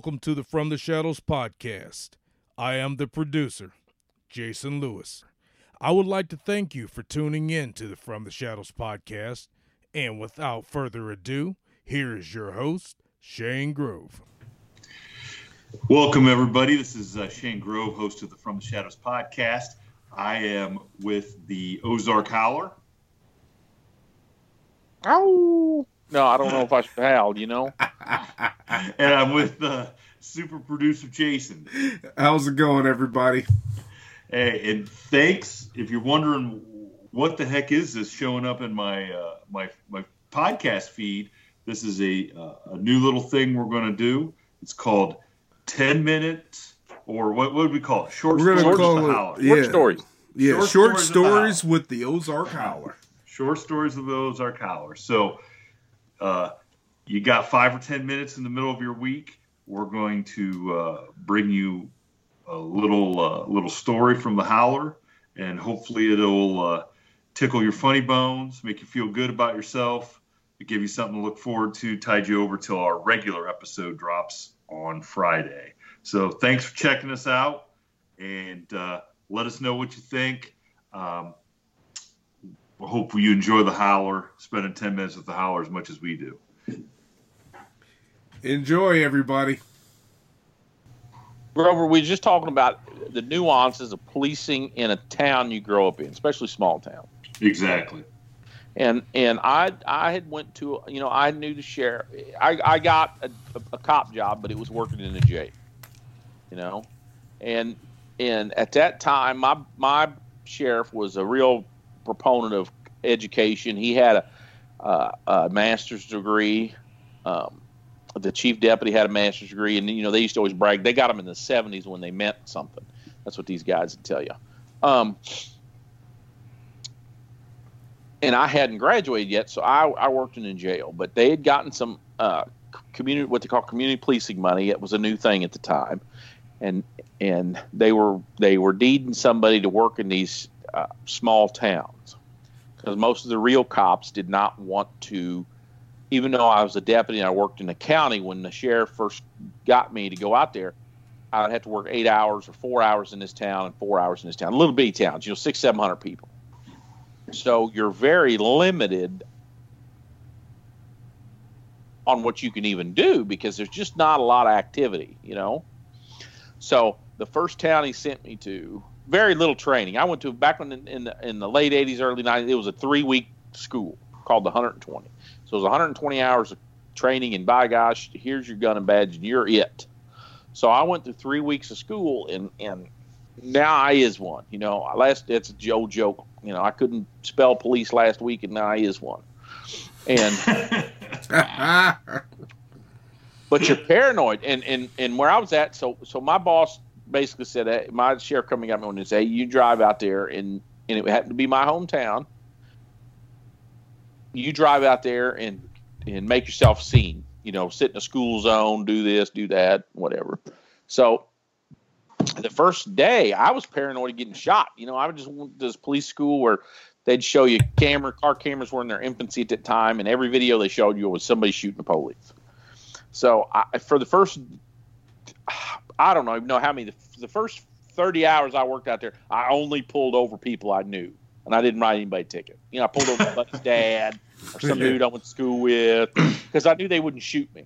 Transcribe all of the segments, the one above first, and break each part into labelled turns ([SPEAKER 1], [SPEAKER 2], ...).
[SPEAKER 1] Welcome to the From the Shadows podcast. I am the producer, Jason Lewis. I would like to thank you for tuning in to the From the Shadows podcast. And without further ado, here is your host, Shane Grove.
[SPEAKER 2] Welcome, everybody. This is uh, Shane Grove, host of the From the Shadows podcast. I am with the Ozark Howler.
[SPEAKER 3] Ow! No, I don't know if I should howl, you know?
[SPEAKER 2] and I'm with uh, super producer Jason.
[SPEAKER 4] How's it going, everybody?
[SPEAKER 2] Hey, and thanks. If you're wondering what the heck is this showing up in my uh, my my podcast feed, this is a uh, a new little thing we're going to do. It's called 10 minutes, or what, what would we call it? Short
[SPEAKER 4] We're
[SPEAKER 2] stories
[SPEAKER 4] gonna
[SPEAKER 2] with
[SPEAKER 4] call it yeah,
[SPEAKER 3] Short stories.
[SPEAKER 4] Yeah,
[SPEAKER 2] Short
[SPEAKER 4] short,
[SPEAKER 2] stories
[SPEAKER 4] stories,
[SPEAKER 2] the
[SPEAKER 4] with the Ozark Howler.
[SPEAKER 2] Short stories of the Ozark Howler. So, uh, you got five or ten minutes in the middle of your week. We're going to uh, bring you a little uh, little story from the Howler, and hopefully it'll uh, tickle your funny bones, make you feel good about yourself, give you something to look forward to, tide you over till our regular episode drops on Friday. So, thanks for checking us out, and uh, let us know what you think. Um, we hope you enjoy the howler, spending 10 minutes with the howler as much as we do.
[SPEAKER 4] Enjoy, everybody.
[SPEAKER 3] Grover, we were just talking about the nuances of policing in a town you grow up in, especially small town.
[SPEAKER 2] Exactly.
[SPEAKER 3] And and I I had went to you know I knew the sheriff. I, I got a, a, a cop job, but it was working in a jail. You know, and and at that time my my sheriff was a real proponent of education. He had a, a, a master's degree. Um, the chief deputy had a master's degree, and you know they used to always brag they got him in the '70s when they meant something. That's what these guys would tell you. Um, and I hadn't graduated yet, so I, I worked in a jail. But they had gotten some uh, community, what they call community policing money. It was a new thing at the time, and and they were they were needing somebody to work in these uh, small towns because most of the real cops did not want to. Even though I was a deputy and I worked in the county, when the sheriff first got me to go out there, I would have to work eight hours or four hours in this town and four hours in this town. Little bitty towns, you know, six, seven hundred people. So you're very limited on what you can even do because there's just not a lot of activity, you know. So the first town he sent me to, very little training. I went to back when in, in the in the late '80s, early '90s. It was a three week school called the 120. So it was 120 hours of training, and by gosh, here's your gun and badge, and you're it. So I went through three weeks of school, and and now I is one. You know, I last it's a Joe joke. You know, I couldn't spell police last week, and now I is one. And but you're paranoid, and and and where I was at, so so my boss basically said, hey, my sheriff coming got me on said, hey, you drive out there, and and it happened to be my hometown. You drive out there and and make yourself seen. You know, sit in a school zone, do this, do that, whatever. So the first day I was paranoid of getting shot. You know, I would just went to this police school where they'd show you camera, car cameras were in their infancy at that time, and every video they showed you was somebody shooting the police. So I, for the first, I don't know, even know how many, the, the first 30 hours I worked out there, I only pulled over people I knew, and I didn't write anybody a ticket. You know, I pulled over my buddy's dad or some dude I went to school with because I knew they wouldn't shoot me.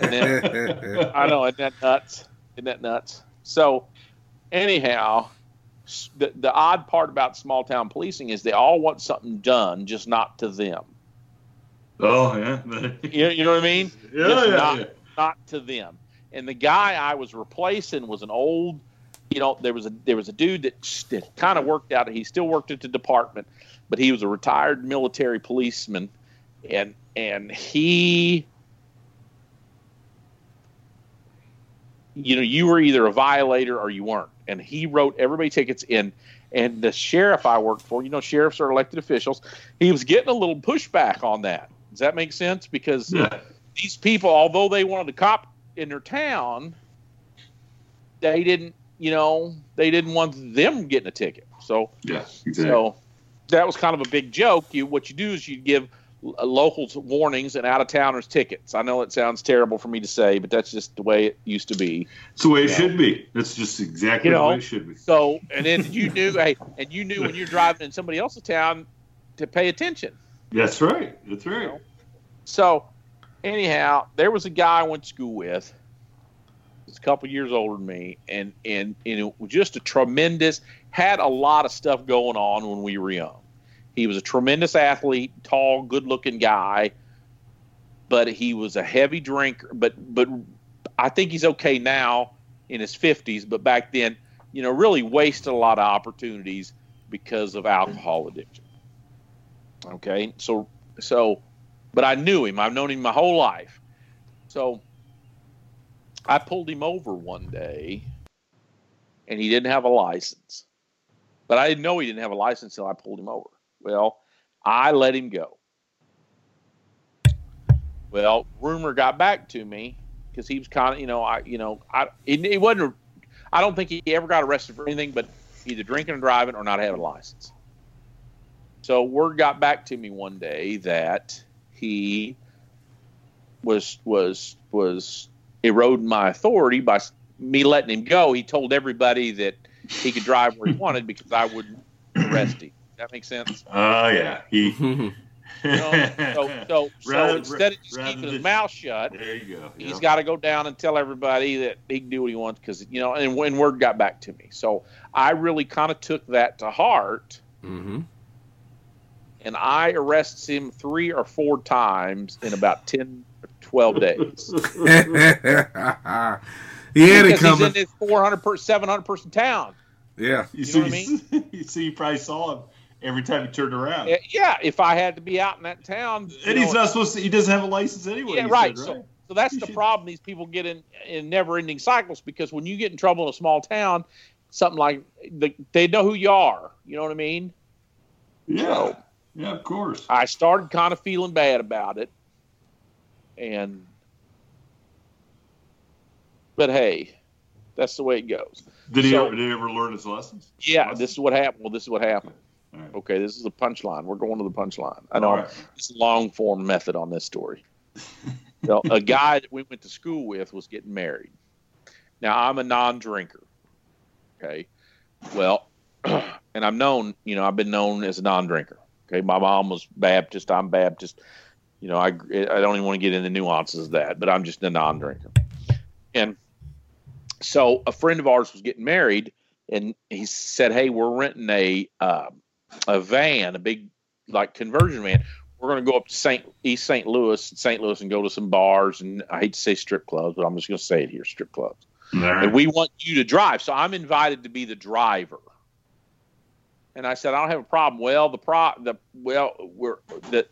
[SPEAKER 3] And then I know, isn't that nuts? Isn't that nuts? So, anyhow, the, the odd part about small town policing is they all want something done, just not to them.
[SPEAKER 2] Oh yeah,
[SPEAKER 3] You, you know what I mean?
[SPEAKER 2] yeah,
[SPEAKER 3] just
[SPEAKER 2] yeah,
[SPEAKER 3] not,
[SPEAKER 2] yeah.
[SPEAKER 3] not to them. And the guy I was replacing was an old, you know, there was a there was a dude that, that kind of worked out. He still worked at the department, but he was a retired military policeman, and and he you know, you were either a violator or you weren't. And he wrote everybody tickets in. And the sheriff I worked for, you know, sheriffs are elected officials. He was getting a little pushback on that. Does that make sense? Because
[SPEAKER 2] Yeah.
[SPEAKER 3] these people, although they wanted to cop in their town, they didn't, you know, they didn't want them getting a ticket. So,
[SPEAKER 2] Yeah. Exactly.
[SPEAKER 3] so that was kind of a big joke. You what you do is you give locals warnings and out of towners tickets. I know it sounds terrible for me to say, but that's just the way it used to be.
[SPEAKER 2] it's the way it
[SPEAKER 3] Yeah.
[SPEAKER 2] should be. That's just exactly
[SPEAKER 3] You
[SPEAKER 2] the way it should be.
[SPEAKER 3] So, and then you knew, hey, and you knew when you're driving in somebody else's town to pay attention.
[SPEAKER 2] That's right. That's right.
[SPEAKER 3] So, anyhow, there was a guy I went to school with. He's a couple years older than me, and and and it was just a tremendous. Had a lot of stuff going on when we were young. He was a tremendous athlete, tall, good-looking guy, but he was a heavy drinker. But but I think he's okay now in his fifties. But back then, you know, really wasted a lot of opportunities because of alcohol addiction. Okay, so so but I knew him. I've known him my whole life. So I pulled him over one day and he didn't have a license. But I didn't know he didn't have a license until I pulled him over. Well, I let him go. Well, rumor got back to me because he was kind of, you know, I, you know, I, it, it wasn't, I don't think he ever got arrested for anything but either drinking and driving or not having a license. So word got back to me one day that he was was was eroding my authority by me letting him go. He told everybody that he could drive where he wanted because I wouldn't arrest him. That makes sense.
[SPEAKER 2] Oh yeah. He.
[SPEAKER 3] You know? So, so, so
[SPEAKER 2] Rather-
[SPEAKER 3] instead of just keeping his mouth shut,
[SPEAKER 2] there you go.
[SPEAKER 3] he's
[SPEAKER 2] yeah.
[SPEAKER 3] got to go down and tell everybody that he can do what he wants because you know. And when word got back to me, so I really kind of took that to heart.
[SPEAKER 4] mm-hmm.
[SPEAKER 3] And I arrested him three or four times in about 10 or 12 days.
[SPEAKER 4] he had it
[SPEAKER 3] because he's in this 400 per 700 person town.
[SPEAKER 4] Yeah.
[SPEAKER 2] You,
[SPEAKER 3] You know
[SPEAKER 2] see,
[SPEAKER 3] what I
[SPEAKER 2] you see, you probably saw him every time he turned around.
[SPEAKER 3] Eh, Yeah, if I had to be out in that town. you
[SPEAKER 2] and he's
[SPEAKER 3] know,
[SPEAKER 2] not supposed to. He doesn't have a license anyway.
[SPEAKER 3] Yeah, right.
[SPEAKER 2] said,
[SPEAKER 3] So, so that's
[SPEAKER 2] You
[SPEAKER 3] the
[SPEAKER 2] should-
[SPEAKER 3] problem these people get in, in never ending cycles because when you get in trouble in a small town, something like the, they know who you are. You know what I mean?
[SPEAKER 2] Yeah.
[SPEAKER 3] So-
[SPEAKER 2] Yeah, of course.
[SPEAKER 3] I started kind of feeling bad about it. And, but hey, that's the way it goes.
[SPEAKER 2] Did he
[SPEAKER 3] so-
[SPEAKER 2] ever? Did he ever learn his lessons?
[SPEAKER 3] Yeah,
[SPEAKER 2] Lessons?
[SPEAKER 3] this is what happened. Well, this is what happened.
[SPEAKER 2] All right.
[SPEAKER 3] Okay, this is the punchline. We're going to the punchline. I know
[SPEAKER 2] right.
[SPEAKER 3] it's a long form method on this story. so, a guy that we went to school with was getting married. Now, I'm a non drinker. Okay. Well, and I'm known, you know, I've been known as a non drinker. Okay. My mom was Baptist. I'm Baptist. You know, I, I don't even want to get into nuances of that, but I'm just a non drinker. And so a friend of ours was getting married and he said, "Hey, we're renting a uh, a van, a big like conversion van. We're going to go up to Saint East St. Louis, St. Louis, and go to some bars. And I hate to say strip clubs, but I'm just going to say it here: strip clubs.
[SPEAKER 2] Right.
[SPEAKER 3] And we want you to drive. So I'm invited to be the driver. And I said, I don't have a problem. Well, the pro the well we're the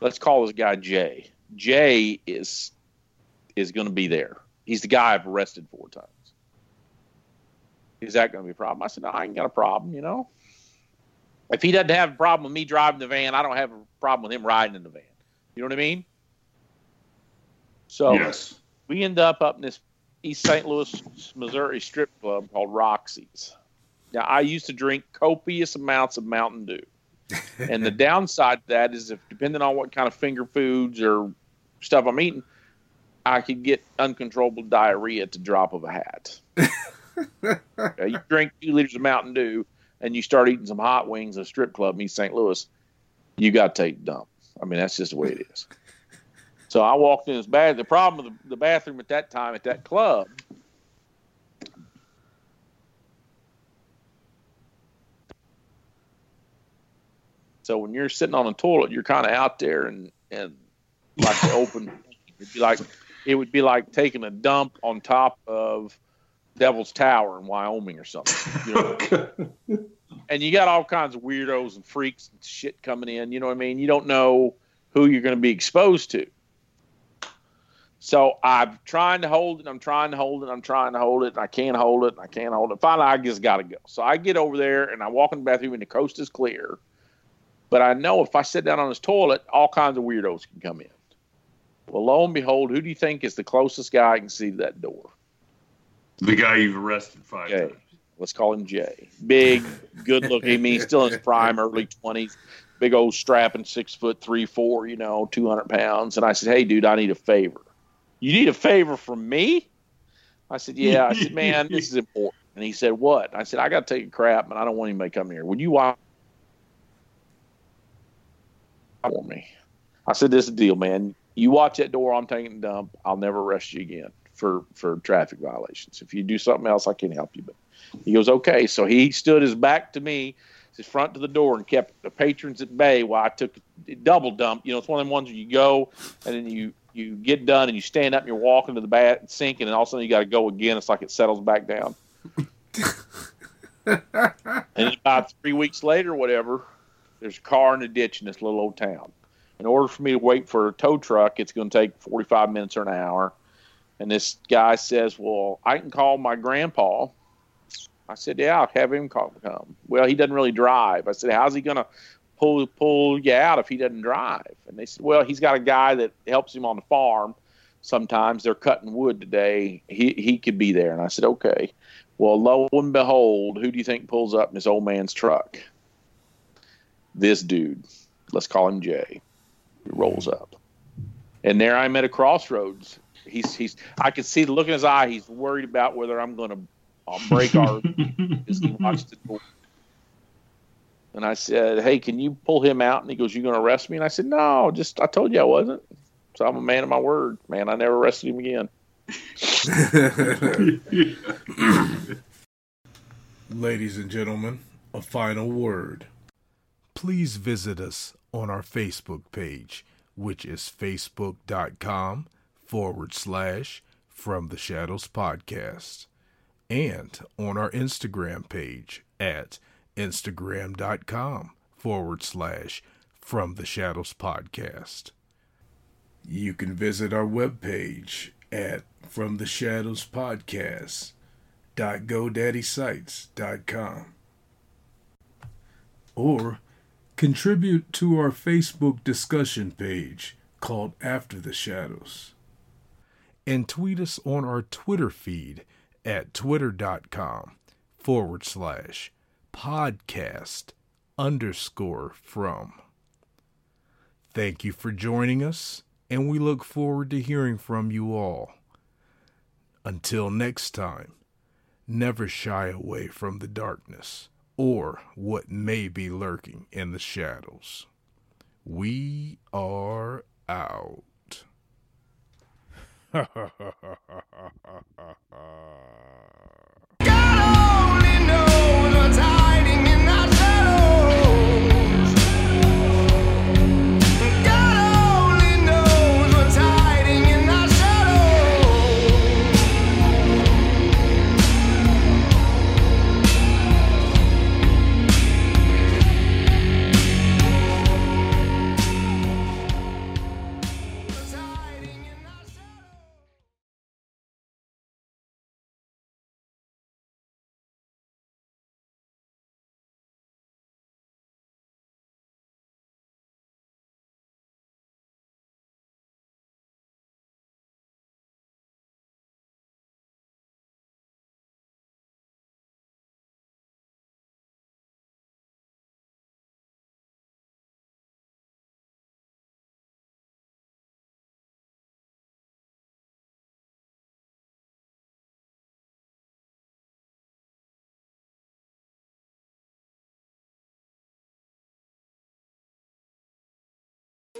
[SPEAKER 3] let's call this guy Jay. Jay is is going to be there. He's the guy I've arrested four times. Is that going to be a problem? I said, no, I ain't got a problem. You know, if he doesn't have a problem with me driving the van, I don't have a problem with him riding in the van. You know what I mean? So
[SPEAKER 2] yes.
[SPEAKER 3] we end up up in this East St. Louis, Missouri strip club called Roxy's. Now, I used to drink copious amounts of Mountain Dew. and the downside to that is if depending on what kind of finger foods or stuff I'm eating, I could get uncontrollable diarrhea at the drop of a hat. Okay, you drink two liters of Mountain Dew and you start eating some hot wings at a strip club in East St. Louis, you got to take dump. I mean, that's just the way it is. So I walked in this bad. The problem with the, the bathroom at that time at that club So when you're sitting on a toilet, you're kind of out there and and like the open. It'd be like it would be like taking a dump on top of Devil's Tower in Wyoming or something. You know? and you got all kinds of weirdos and freaks and shit coming in. You know what I mean? You don't know who you're going to be exposed to. So I'm trying to hold it. I'm trying to hold it. I'm trying to hold it. And I can't hold it. And I can't hold it. Finally, I just got to go. So I get over there and I walk in the bathroom and the coast is clear. But I know if I sit down on this toilet, all kinds of weirdos can come in. Well, lo and behold, who do you think is the closest guy I can see to that door?
[SPEAKER 2] The guy you've arrested five
[SPEAKER 3] Jay.
[SPEAKER 2] times.
[SPEAKER 3] Let's call him Jay. Big, good looking. I mean, still in his prime, early 20s. Big old strapping, six foot three, four, you know, 200 pounds. And I said, Hey, dude, I need a favor. You need a favor from me? I said, Yeah. I said, Man, this is important. And he said, What? I said, I got to take a crap, and I don't want anybody coming here. Would you watch for me? I said, This is the deal, man. You watch that door, I'm taking a dump. I'll never arrest you again for, for traffic violations. If you do something else, I can't help you. But he goes, Okay. So he stood his back to me, his front to the door, and kept the patrons at bay while I took a double dump. You know, it's one of them ones where you go and then you you get done and you stand up and you're walking to the bat sink and then all of a sudden you got to go again. It's like it settles back down. and about three weeks later, whatever, there's a car in a ditch in this little old town. In order for me to wait for a tow truck, it's going to take 45 minutes or an hour. And this guy says, "Well, I can call my grandpa." I said, "Yeah, I'll have him call come." Well, he doesn't really drive. I said, "How's he going to pull pull you out if he doesn't drive?" And they said, "Well, he's got a guy that helps him on the farm. Sometimes they're cutting wood today. He he could be there." And I said, "Okay." Well, lo and behold, who do you think pulls up in this old man's truck? This dude. Let's call him Jay. Rolls up, and there I'm at a crossroads. He's he's. I can see the look in his eye. He's worried about whether I'm going to break our. because he watched the door. And I said, "Hey, can you pull him out?" And he goes, "You're going to arrest me?" And I said, "No, just I told you I wasn't." So I'm a man of my word, man. I never arrested him again.
[SPEAKER 1] Ladies and gentlemen, a final word. Please visit us on our Facebook page, which is facebook.com forward slash from the shadows podcast, and on our Instagram page at instagram.com forward slash from the shadows podcast. You can visit our webpage at from the shadows podcast www.godaddysite.com or contribute to our Facebook discussion page called After the Shadows and tweet us on our Twitter feed at twitter.com forward slash podcast underscore from. Thank you for joining us, and we look forward to hearing from you all. Until next time, never shy away from the darkness or what may be lurking in the shadows. We are out.